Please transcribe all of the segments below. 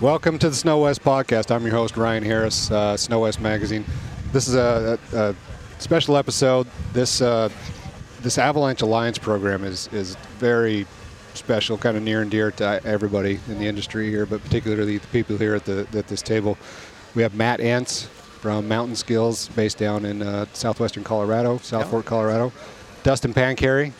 Welcome to the SnoWest podcast. I'm your host Ryan Harris, uh, SnoWest Magazine. This is a, a, a special episode. This uh, this Avalanche Alliance program is is very special, kind of near and dear to everybody in the industry here, but particularly the people here at the at this table. We have Matt Entz from Mountain Skills, based down in uh, southwestern Colorado, South Fork, Colorado. Dustin Pancheri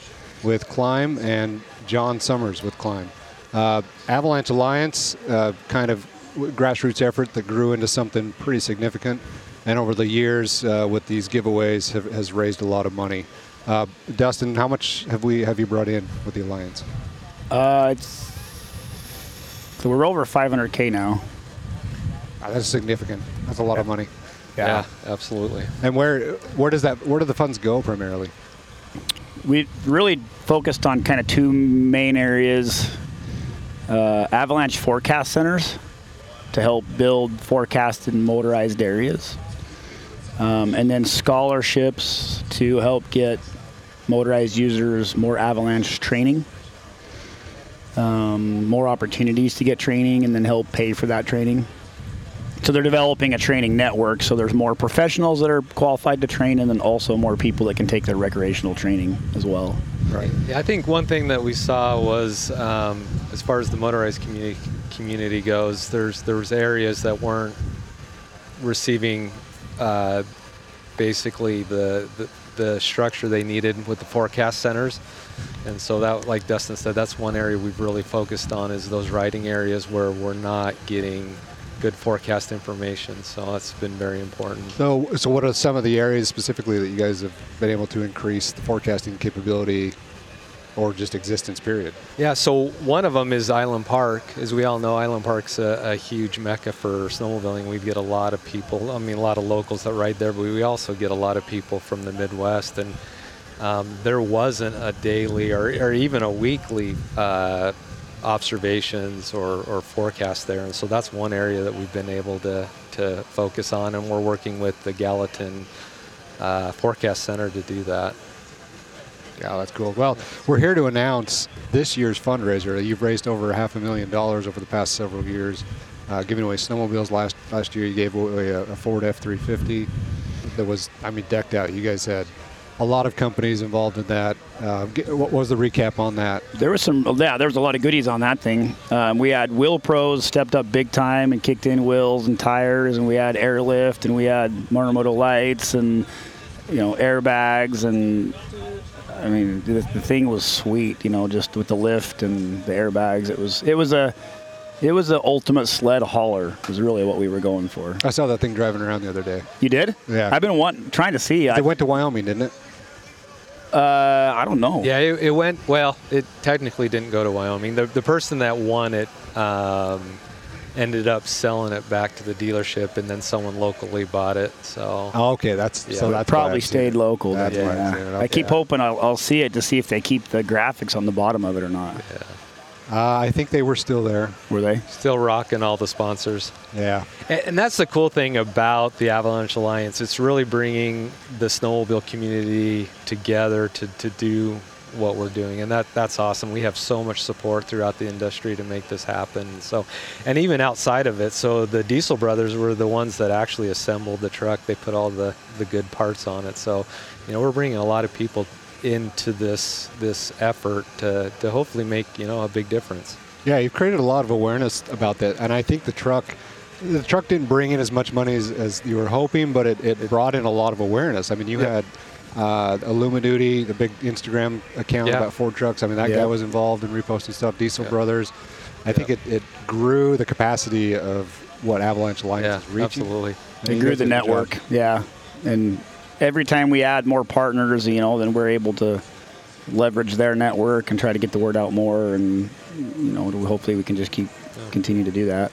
with Klim, and John Summers with Klim. Uh, Avalanche Alliance, uh, kind of grassroots effort that grew into something pretty significant, and over the years uh, with these giveaways have, has raised a lot of money. Uh, Dustin, how much have we have you brought in with the alliance? Uh, it's so we're over 500k now. Ah, that's significant. That's a lot of money. Yeah, absolutely. And where where does that where do the funds go primarily? We really focused on kind of two main areas: uh, avalanche forecast centers to help build forecasted motorized areas, um, and then scholarships to help get motorized users more avalanche training. Um, more opportunities to get training and then help pay for that training. So they're developing a training network. So there's more professionals that are qualified to train, and then also more people that can take their recreational training as well. Right. Yeah, I think one thing that we saw was, um, as far as the motorized community community goes, there's there was areas that weren't receiving uh, basically the, the the structure they needed with the forecast centers. And so that, like Dustin said, that's one area we've really focused on is those riding areas where we're not getting good forecast information. So that's been very important. So, so what are some of the areas specifically that you guys have been able to increase the forecasting capability or just existence period? Yeah, so one of them is Island Park. As we all know, Island Park's a, a huge mecca for snowmobiling. We get a lot of people, I mean, a lot of locals that ride there, but we also get a lot of people from the Midwest. And um, there wasn't a daily or, or even a weekly uh, observations or, or forecast there. And so that's one area that we've been able to, to focus on. And we're working with the Gallatin uh, Forecast Center to do that. Yeah, that's cool. Well, we're here to announce this year's fundraiser. You've raised over half a million dollars over the past several years, uh, giving away snowmobiles. Last last year, you gave away a, a Ford F350 that was, I mean, decked out. You guys had a lot of companies involved in that. Uh, what was the recap on that? There was some, yeah, there was a lot of goodies on that thing. Um, we had Wheel Pros stepped up big time and kicked in wheels and tires, and we had airlift, and we had Morimoto lights, and you know airbags, and I mean the, the thing was sweet. You know, just with the lift and the airbags, it was it was a it was the ultimate sled hauler. Was really what we were going for. I saw that thing driving around the other day. You did? Yeah. I've been wanting, trying to see. It I, went to Wyoming, didn't it? uh, I don't know. Yeah, it, it went well. It technically didn't go to Wyoming. The the person that won it um, ended up selling it back to the dealership, and then someone locally bought it. So Oh, okay, that's Yeah. so It that's why probably stayed it. local. That's but why I've yeah. seen it. I keep hoping I'll, I'll see it to see if they keep the graphics on the bottom of it or not. Uh, I think they were still there. Were they? still rocking all the sponsors. Yeah. And, and that's the cool thing about the Avalanche Alliance. It's really bringing the snowmobile community together to, to do what we're doing, and that that's awesome. We have so much support throughout the industry to make this happen. So, and even outside of it, so the Diesel brothers were the ones that actually assembled the truck. They put all the the good parts on it. So, you know, we're bringing a lot of people into this this effort to to hopefully make you know a big difference. Yeah, you've created a lot of awareness about that, and I think the truck, the truck didn't bring in as much money as, as you were hoping, but it, it brought in a lot of awareness. I mean, you Yeah. had uh, Illumiduty, the big Instagram account Yeah. about Ford trucks. I mean, that Yeah. guy was involved in reposting stuff. Diesel Yeah. Brothers. I think it, it grew the capacity of what Avalanche Alliance Yeah, is reaching. absolutely. And They you grew the did a good job. network. Yeah, and every time we add more partners, you know, then we're able to leverage their network and try to get the word out more, and you know, hopefully we can just keep continue to do that.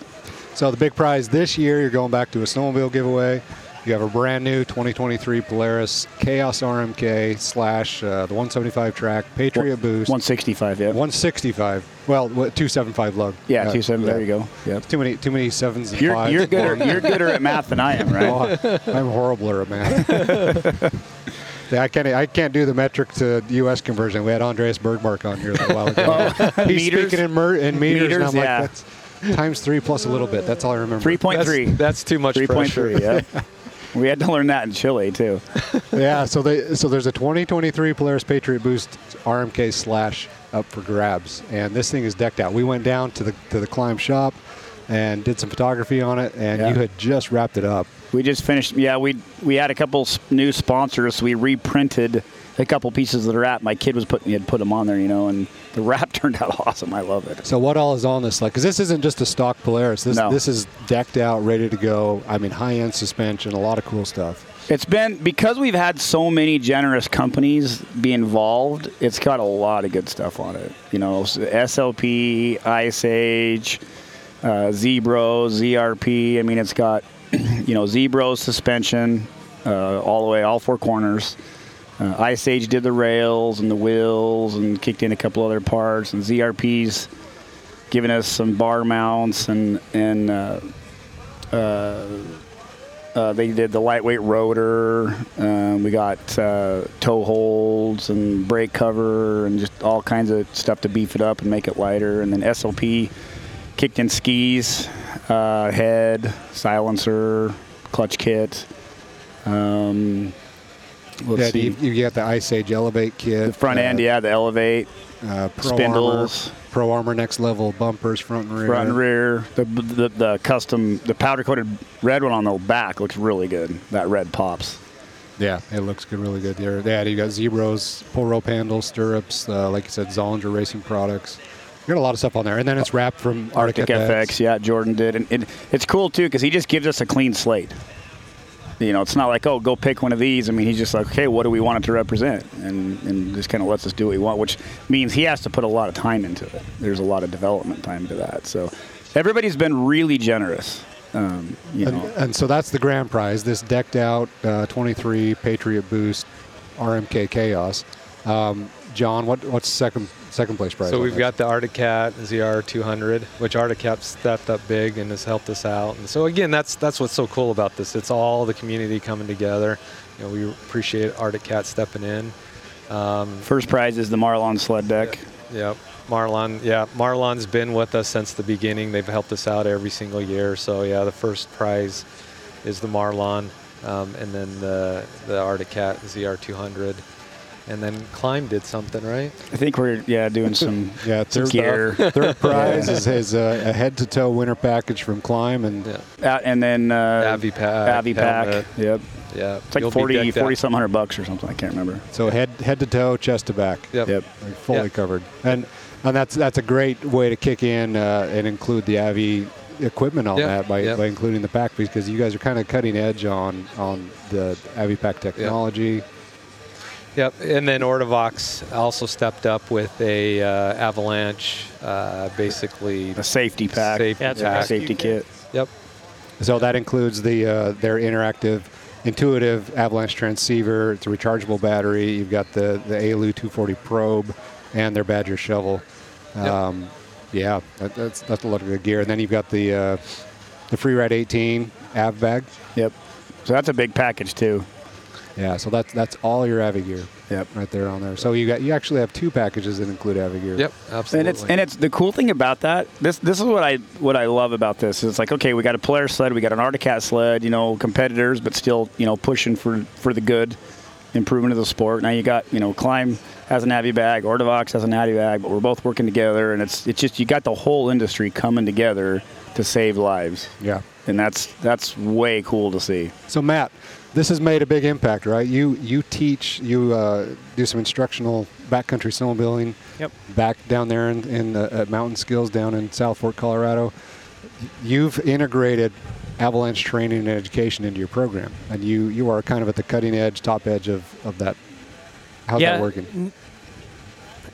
So the big prize this year, you're going back to a snowmobile giveaway. You have a brand new 2023 Polaris Khaos RMK slash uh, the 175 track Patriot Boost. 165, yeah. 165. Well, 275 lug. yeah, Uh, two seven. yeah. There you go. Yeah. Too many, too many sevens and You're, fives. you're gooder. You're gooder at math than I am, right? Oh, I'm horrible at math. yeah, I can't. I can't do the metric to U.S. conversion. We had Andreas Bergmark on here a little while ago. He's Meters? speaking in, mer- in meters, and Meters, I'm like, yeah. that's, times three plus a little bit. That's all I remember. Three point three. That's, too much Three point pressure. three. Yeah. we had to learn that in Chile too. yeah. So they so there's a 2023 Polaris Patriot Boost RMK slash up for grabs, and this thing is decked out. We went down to the to the Klim shop and did some photography on it, and Yeah. you had just wrapped it up. We just finished. Yeah, we we had a couple new sponsors. We reprinted a couple pieces of the wrap. My kid was putting had put them on there, you know, and the wrap turned out awesome. I love it. So what all is on this? Like, because this isn't just a stock Polaris. This No. this is decked out, ready to go. I mean, high end suspension, a lot of cool stuff. It's been because we've had so many generous companies be involved. It's got a lot of good stuff on it. You know, SLP, Ice Age, uh, Zebro, ZRP. I mean, it's got you know Zebro suspension uh, all the way, all four corners. Uh, Ice Age did the rails and the wheels and kicked in a couple other parts, and ZRP's giving us some bar mounts and and uh, uh, they did the lightweight rotor. Um, we got uh, tow holds and brake cover and just all kinds of stuff to beef it up and make it lighter. And then SLP kicked in skis, uh, head, silencer, clutch kit. Um, let's yeah, see. you, you got the Ice Age Elevate kit. the front end, uh, yeah, the elevate, uh, Pro spindles. Armor, Pro Armor next level bumpers, front and rear. front and rear. The, the the custom, the powder coated red one on the back looks really good. That red pops. Yeah, it looks good, really good there. Yeah, you got Zbroz, pull rope handles, stirrups, uh, like you said, Zollinger Racing products. You got a lot of stuff on there, and then it's wrapped from Arctic FX, yeah, Jordan did, and it, it's cool too because he just gives us a clean slate. You know, it's not like oh, go pick one of these. I mean, he's just like, okay, what do we want it to represent, and and just kind of lets us do what we want, which means he has to put a lot of time into it. There's a lot of development time to that. So everybody's been really generous. Um, you And, know, and so that's the grand prize. This decked out uh, 23 Patriot Boost RMK Khaos. Um, John, what what's second second place prize? So we've got the Arctic Cat ZR 200, which Arctic Cat stepped up big and has helped us out. And so again, that's that's what's so cool about this. It's all the community coming together. You know, we appreciate Arctic Cat stepping in. Um, first prize is the Marlon sled deck. Yep. Marlon, yeah, Marlon's been with us since the beginning. They've helped us out every single year. So yeah, the first prize is the Marlon, um, and then the the Arctic Cat ZR200, and then Klim did something right. I think we're yeah doing some yeah some third, gear. third prize is his uh, a head to toe winter package from Klim, and Yeah, Uh, and then uh, Avi Pack, Avi Pack. helmet. Yep. yeah. It's like You'll 40, decked 40 some hundred bucks or something. I can't remember. so head head to toe, chest to back. Yep. Yep. like fully Yeah. covered. And and that's that's a great way to kick in uh, and include the Avi equipment on Yeah, that by, yeah. by including the pack because you guys are kind of cutting edge on on the Avi pack technology. Yep, and then Ortovox also stepped up with a uh, Avalanche, uh, basically A safety pack. Safety Yeah, it's a safety kit. Yep. So that includes the uh, their interactive, intuitive avalanche transceiver. It's a rechargeable battery. You've got the the ALU 240 probe and their Badger shovel. Yep. Um, yeah, that, that's that's a lot of good gear. And then you've got the uh, the Freeride 18 Av bag. Yep. So that's a big package too. Yeah, so that's that's all your Avi gear. Yep. right there on there. So you got you actually have two packages that include Avi gear. Yep, And absolutely. it's and it's the cool thing about that. This this is what I what I love about this. It's like okay, we got a Polaris sled, we got an Arctic Cat sled. You know, competitors, but still you know pushing for for the good, improvement of the sport. Now you got you know Klim has an Avi bag, Ortovox has an Avi bag, but we're both working together, and it's it's just you got the whole industry coming together to save lives, Yeah. and that's that's way cool to see. So Matt, this has made a big impact, right? You you teach, you uh, do some instructional backcountry snowmobiling. Yep. Back down there in, in uh, at Mountain Skills down in South Fork, Colorado, you've integrated avalanche training and education into your program, and you you are kind of at the cutting edge, top edge of, of that. How's yeah, that working?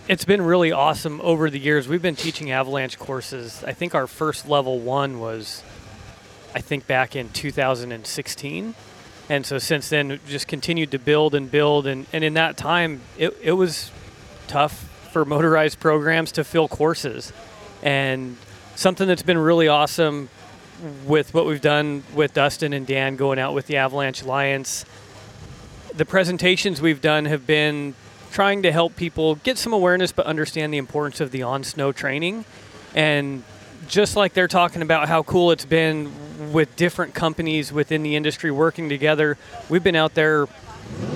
It's been really awesome over the years. We've been teaching avalanche courses. I think our first level one was, I think, back in 2016. And so since then, just continued to build and build. And, and in that time, it, it was tough for motorized programs to fill courses. And something that's been really awesome with what we've done with Dustin and Dan going out with the Avalanche Alliance the presentations we've done have been trying to help people get some awareness but understand the importance of the on snow training and just like they're talking about how cool it's been with different companies within the industry working together, we've been out there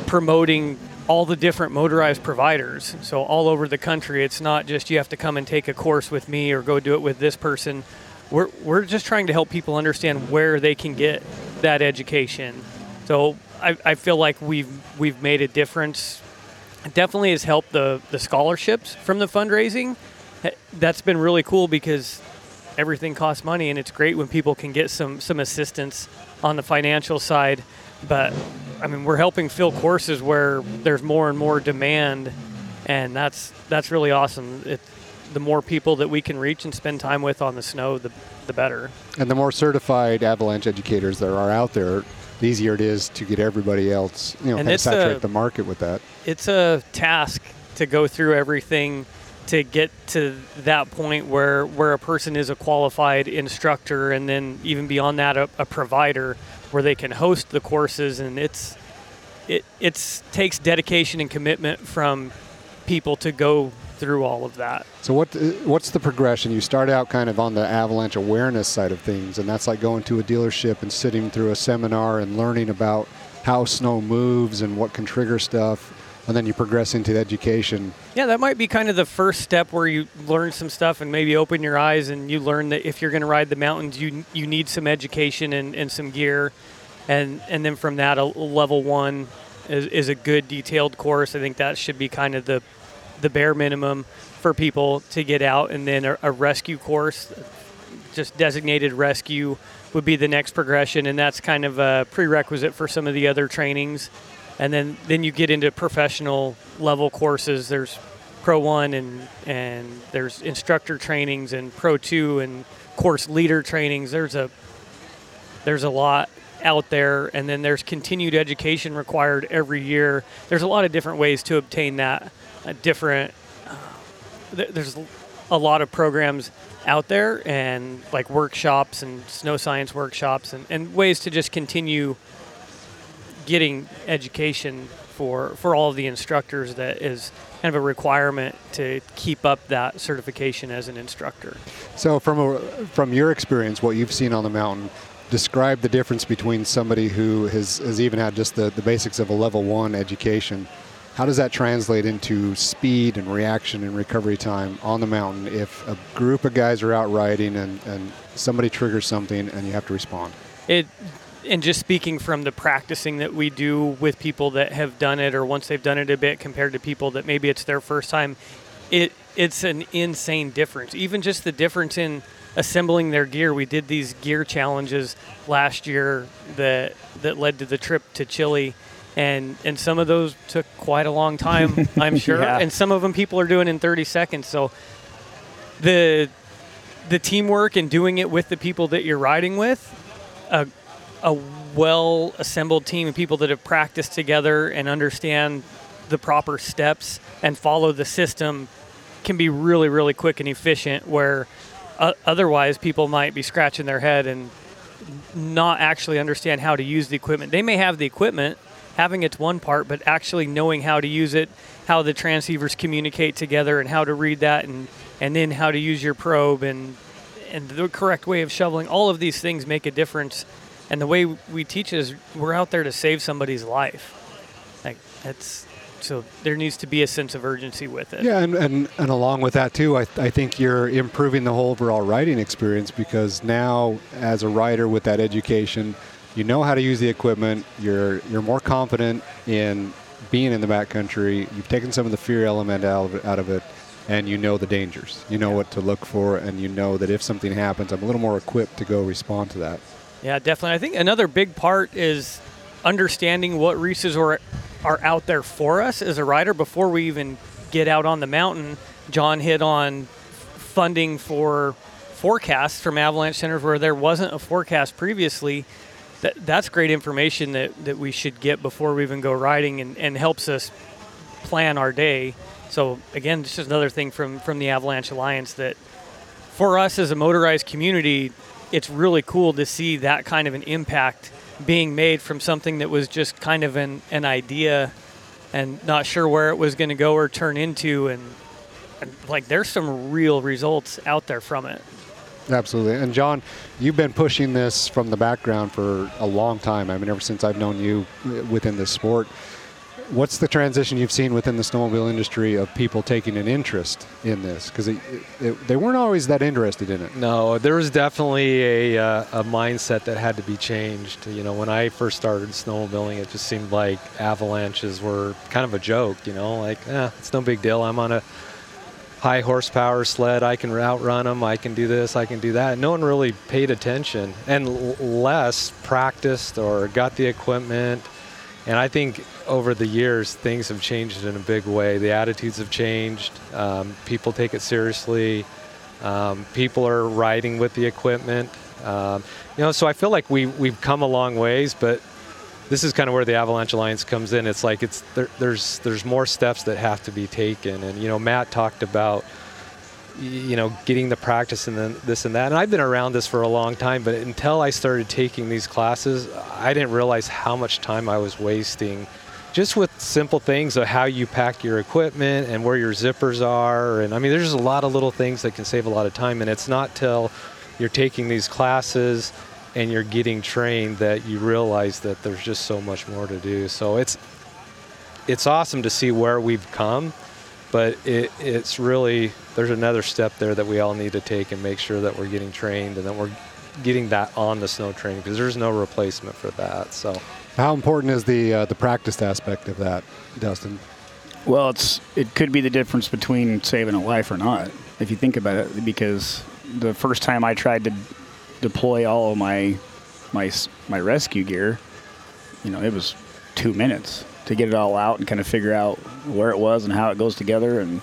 promoting all the different motorized providers. So all over the country, it's not just you have to come and take a course with me or go do it with this person. We're, we're just trying to help people understand where they can get that education. So I, I feel like we've we've made a difference. It definitely has helped the, the scholarships from the fundraising. That's been really cool because everything costs money and it's great when people can get some some assistance on the financial side. But I mean, we're helping fill courses where there's more and more demand, and that's that's really awesome. It, the more people that we can reach and spend time with on the snow, the the better. And the more certified avalanche educators there are out there, the easier it is to get everybody else, you know, And kind of saturate a- the market with that. It's a task to go through everything to get to that point where where a person is a qualified instructor, and then even beyond that, a, a provider where they can host the courses, and it's it it's takes dedication and commitment from people to go through all of that. So what uh, what's the progression? You start out kind of on the avalanche awareness side of things, and that's like going to a dealership and sitting through a seminar and learning about how snow moves and what can trigger stuff, and then you progress into education. Yeah, that might be kind of the first step where you learn some stuff and maybe open your eyes and you learn that if you're going to ride the mountains, you you need some education and, and some gear, and and then from that, a level one is, is a good detailed course. I think that should be kind of the the bare minimum for people to get out, and then a, a rescue course, just designated rescue would be the next progression, and that's kind of a prerequisite for some of the other trainings and then then you get into professional level courses. There's Pro One and and there's instructor trainings and Pro Two and course leader trainings. There's a there's a lot out there, and then there's continued education required every year. There's a lot of different ways to obtain that. Uh, different uh, th- there's a lot of programs out there and like workshops and snow science workshops and, and ways to just continue getting education for for all of the instructors that is kind of a requirement to keep up that certification as an instructor. So from a, from your experience, what you've seen on the mountain, describe the difference between somebody who has, has even had just the, the basics of a level one education. How does that translate into speed and reaction and recovery time on the mountain if a group of guys are out riding and, and somebody triggers something and you have to respond? It and just speaking from the practicing that we do with people that have done it or once they've done it a bit compared to people that maybe it's their first time, it it's an insane difference. Even just the difference in assembling their gear. We did these gear challenges last year that that led to the trip to Chile. And, and some of those took quite a long time, I'm sure. Yeah. And some of them people are doing in 30 seconds. So the the teamwork and doing it with the people that you're riding with, a, a well assembled team of people that have practiced together and understand the proper steps and follow the system can be really, really quick and efficient. Where uh, otherwise, people might be scratching their head and not actually understand how to use the equipment. They may have the equipment, having it's one part, but actually knowing how to use it, how the transceivers communicate together, and how to read that, and and then how to use your probe and and the correct way of shoveling. All of these things make a difference. And the way we teach is we're out there to save somebody's life. Like that's so there needs to be a sense of urgency with it. Yeah, and, and, and along with that too, I, I think you're improving the whole overall riding experience because now, as a rider with that education, you know how to use the equipment. You're you're more confident in being in the backcountry. You've taken some of the fear element out of it, out of it, and you know the dangers. You know what to look for, and you know that if something happens, I'm a little more equipped to go respond to that. Yeah, definitely. I think another big part is understanding what resources are, are out there for us as a rider before we even get out on the mountain. John hit on funding for forecasts from avalanche centers where there wasn't a forecast previously. That, that's great information that, that we should get before we even go riding and, and helps us plan our day. So again, this is another thing from, from the Avalanche Alliance that for us as a motorized community, it's really cool to see that kind of an impact being made from something that was just kind of an, an idea and not sure where it was going to go or turn into and, and like there's some real results out there from it Absolutely. And John, you've been pushing this from the background for a long time. I mean, ever since I've known you uh, within this sport. What's the transition you've seen within the snowmobile industry of people taking an interest in this? Because they weren't always that interested in it. No, there was definitely a, uh, a mindset that had to be changed. You know, when I first started snowmobiling, it just seemed like avalanches were kind of a joke. You know, like, eh, it's no big deal. I'm on a high horsepower sled. I can outrun them. I can do this. I can do that. No one really paid attention and less practiced or got the equipment. And I think over the years, things have changed in a big way. The attitudes have changed. Um, people take it seriously. Um, people are riding with the equipment. Um, you know, so I feel like we we've come a long ways, but this is kind of where the Avalanche Alliance comes in. It's like it's there, there's there's more steps that have to be taken, and you know Matt talked about you know getting the practice and then this and that. And I've been around this for a long time, but until I started taking these classes, I didn't realize how much time I was wasting. Just with simple things of how you pack your equipment and where your zippers are. And I mean, there's just a lot of little things that can save a lot of time. And it's not till you're taking these classes and you're getting trained that you realize that there's just so much more to do. So it's it's awesome to see where we've come, but it, it's really there's another step there that we all need to take and make sure that we're getting trained and that we're getting that on the snow training because there's no replacement for that. So, how important is the uh, the practice aspect of that, Dustin? Well, it's it could be the difference between saving a life or not, if you think about it. Because the first time I tried to deploy all of my my my rescue gear, you know, it was two minutes to get it all out and kind of figure out where it was and how it goes together and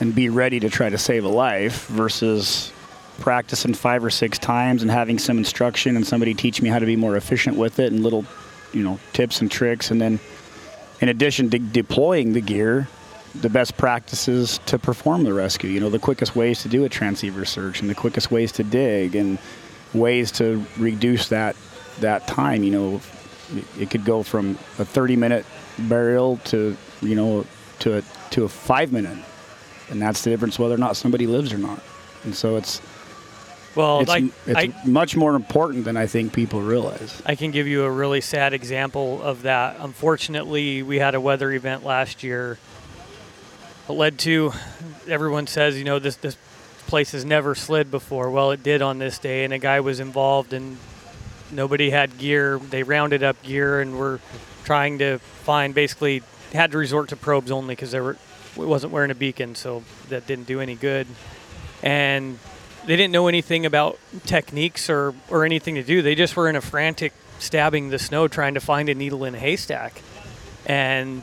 and be ready to try to save a life versus practicing five or six times and having some instruction and somebody teach me how to be more efficient with it and little you know tips and tricks and then in addition to deploying the gear the best practices to perform the rescue you know the quickest ways to do a transceiver search and the quickest ways to dig and ways to reduce that that time. You know, it could go from a 30 minute burial to you know to a to a five minute, and that's the difference whether or not somebody lives or not. And so it's well, it's, I, it's I, much more important than I think people realize. I can give you a really sad example of that. Unfortunately, we had a weather event last year that led to everyone says, you know, this this place has never slid before. Well, it did on this day, and a guy was involved, and nobody had gear. They rounded up gear and were trying to find. Basically, had to resort to probes only because there were wasn't wearing a beacon, so that didn't do any good. And they didn't know anything about techniques or or anything to do. They just were in a frantic stabbing the snow trying to find a needle in a haystack. And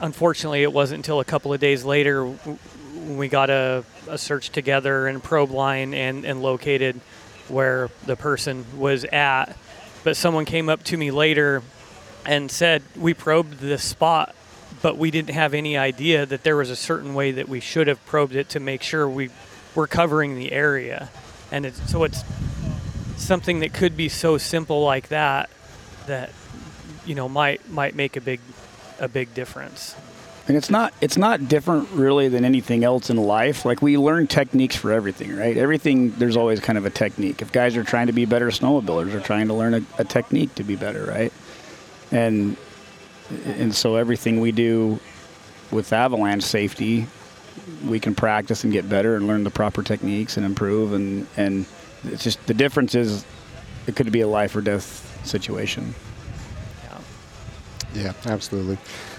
unfortunately, it wasn't until a couple of days later when we got a, a search together and probe line and, and located where the person was at. But someone came up to me later and said, We probed this spot, but we didn't have any idea that there was a certain way that we should have probed it to make sure we were covering the area. And it's, so it's something that could be so simple like that that you know might might make a big a big difference. And it's not it's not different really than anything else in life. Like we learn techniques for everything, right? Everything there's always kind of a technique. If guys are trying to be better snowmobilers, are trying to learn a, a technique to be better, right? And and so everything we do with avalanche safety, we can practice and get better and learn the proper techniques and improve and and it's just the difference is it could be a life or death situation. Yeah, absolutely.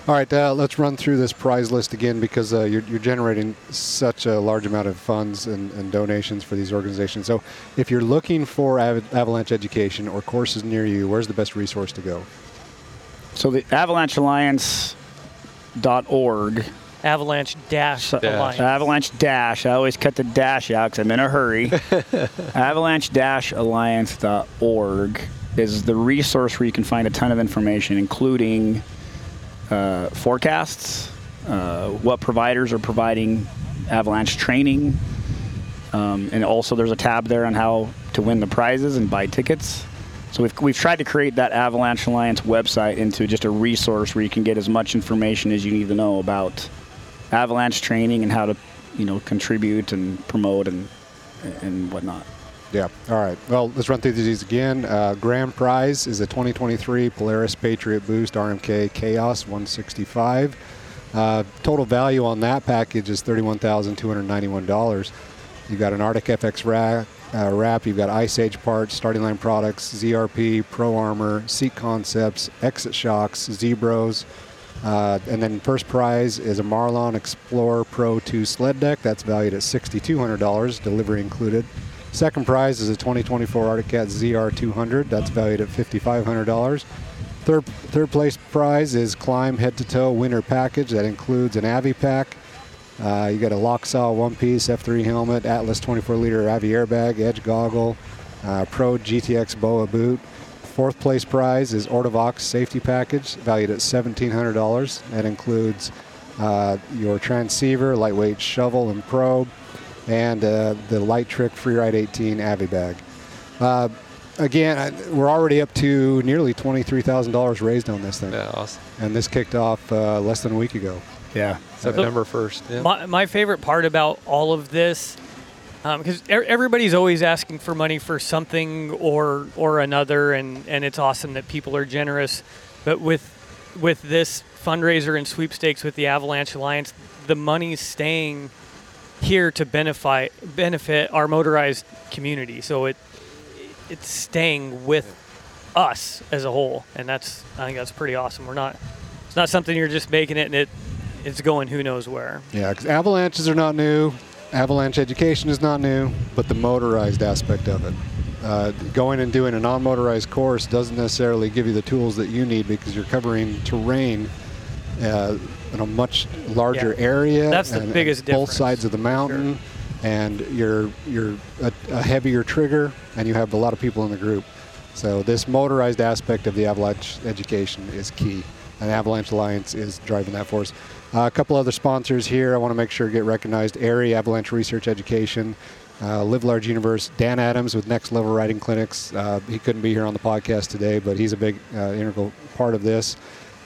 All right, uh, let's run through this prize list again because uh, you're, you're, generating such a large amount of funds and, and, donations for these organizations. So, if you're looking for av- avalanche education or courses near you, where's the best resource to go? So, the Avalanche Alliance.org. Avalanche dash, dash. Alliance. Avalanche dash. I always cut the dash out because I'm in a hurry. Avalanche dash Alliance.org is the resource where you can find a ton of information, including uh, forecasts, uh, what providers are providing avalanche training, um, and also there's a tab there on how to win the prizes and buy tickets. So we've, we've tried to create that Avalanche Alliance website into just a resource where you can get as much information as you need to know about avalanche training and how to, you know, contribute and promote and and whatnot. Yeah. All right. Well, let's run through these again. Uh, grand prize is a 2023 Polaris Patriot Boost RMK Khaos 165. Uh, total value on that package is $31,291. You've got an Arctic FX rack, uh, wrap. You've got Ice Age parts, starting line products, ZRP, Pro Armor, Seat Concepts, Exit Shocks, Zbroz. Uh, and then first prize is a Marlon Explorer Pro 2 sled deck. That's valued at $6,200, delivery included. Second prize is a 2024 Arctic Cat ZR200. That's valued at $5,500. Third, third place prize is Klim Head to Toe Winter Package. That includes an Avi pack. Uh, you got a Locksaw one piece F3 helmet, Atlas 24 liter Avi airbag, Edge goggle, uh, Pro GTX BOA boot. Fourth place prize is Ortovox safety package, valued at $1,700. That includes uh, your transceiver, lightweight shovel and probe, and uh, the Litric Freeride 18 Avi bag. Uh, again, I- we're already up to nearly $23,000 raised on this thing. Yeah, awesome. And this kicked off uh, less than a week ago. Yeah. September 1st. Yeah. My, my favorite part about all of this, um, because everybody's always asking for money for something or or another, and, and it's awesome that people are generous. But with with this fundraiser and sweepstakes with the Avalanche Alliance, the money's staying here to benefit benefit our motorized community. So it it's staying with us as a whole, and that's I think that's pretty awesome. We're not it's not something you're just making it and it it's going who knows where. Yeah, because avalanches are not new. Avalanche education is not new, but the motorized aspect of it. Uh, going and doing a non-motorized course doesn't necessarily give you the tools that you need because you're covering terrain uh, in a much larger Yeah. area. That's the and- biggest and Both sides of the mountain, and you're you're a, a heavier trigger, and you have a lot of people in the group. So this motorized aspect of the avalanche education is key, and Avalanche Alliance is driving that for us. Uh, a couple other sponsors here. I want to make sure get recognized. AIARE Avalanche Research Education, uh, Live Large Universe. Dan Adams with Next Level Riding Clinics. Uh, he couldn't be here on the podcast today, but he's a big uh, integral part of this.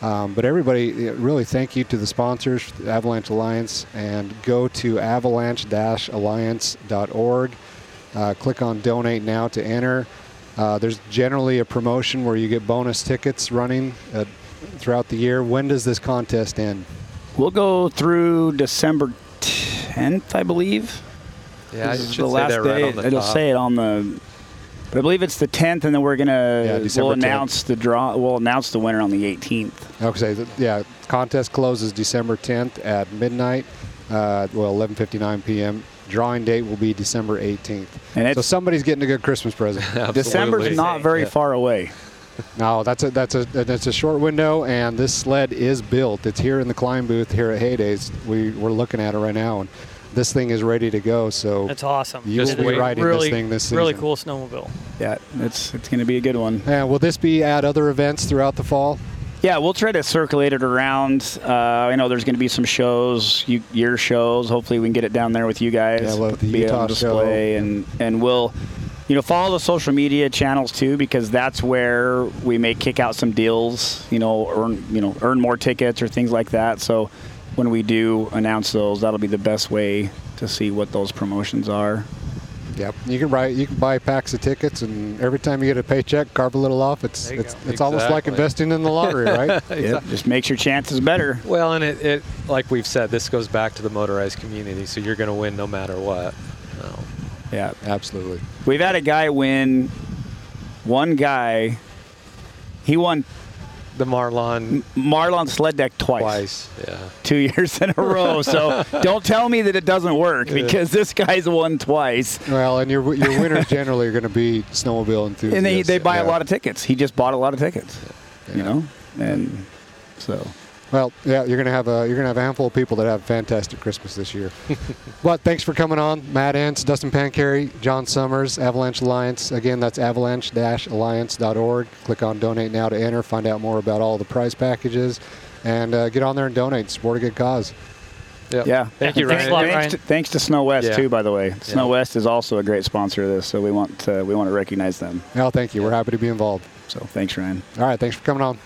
Um, but everybody, uh, really thank you to the sponsors, Avalanche Alliance, and go to avalanche-alliance.org. Uh, click on donate now to enter. Uh, there's generally a promotion where you get bonus tickets running uh, throughout the year. When does this contest end? We'll go through December 10th, I believe. Yeah, This it is should the say last that day. right on the It'll top. say it on the. But I believe it's the 10th, and then we're gonna Yeah, we'll 10th. announce the draw. We'll announce the winner on the 18th. Okay, th- yeah, contest closes December 10th at midnight. Uh, well, 11:59 p.m. Drawing date will be December 18th. And so somebody's getting a good Christmas present. December's not very Yeah. far away. No, that's a that's a that's a short window, and this sled is built. It's here in the Klim booth here at Haydays. We we're looking at it right now, and this thing is ready to go. So That's awesome. You will be riding really, this thing this season. Really cool snowmobile. Yeah, it's it's gonna be a good one. And will this be at other events throughout the fall? Yeah, we'll try to circulate it around. Uh, I know there's going to be some shows, you, your shows. Hopefully, we can get it down there with you guys. Yeah, well, the be Utah on display, and and we'll, you know, follow the social media channels too because that's where we may kick out some deals. You know, earn you know earn more tickets or things like that. So when we do announce those, that'll be the best way to see what those promotions are. Yep. You can buy you can buy packs of tickets, and every time you get a paycheck, carve a little off. It's There you it's go. it's almost like investing in the lottery, right? Yep, just makes your chances better. Well, and it, it, like we've said, this goes back to the motorized community, so you're going to win no matter what. So, Yeah, Absolutely. We've had a guy win. One guy, he won the Marlon Marlon sled deck twice, twice, yeah. two years in a row. So don't tell me that it doesn't work because this guy's won twice, Well, and your your winners generally are going to be snowmobile enthusiasts. and they they buy a lot of tickets. He just bought a lot of tickets, you know, and so Well, yeah, you're gonna have a you're gonna have a handful of people that have a fantastic Christmas this year. but thanks for coming on, Matt Entz, Dustin Pancheri, John Summers, Avalanche Alliance. Again, that's avalanche-alliance.org. Click on donate now to enter. Find out more about all the prize packages, and uh, get on there and donate. Support a good cause. Yep. yeah. Thank you, Thanks Ryan. a lot, Thanks to, thanks to SnoWest Yeah. too, by the way. Snow Yeah. West is also a great sponsor of this, so we want to, we want to recognize them. Well, thank you. We're happy to be involved. So thanks, Ryan. All right, thanks for coming on.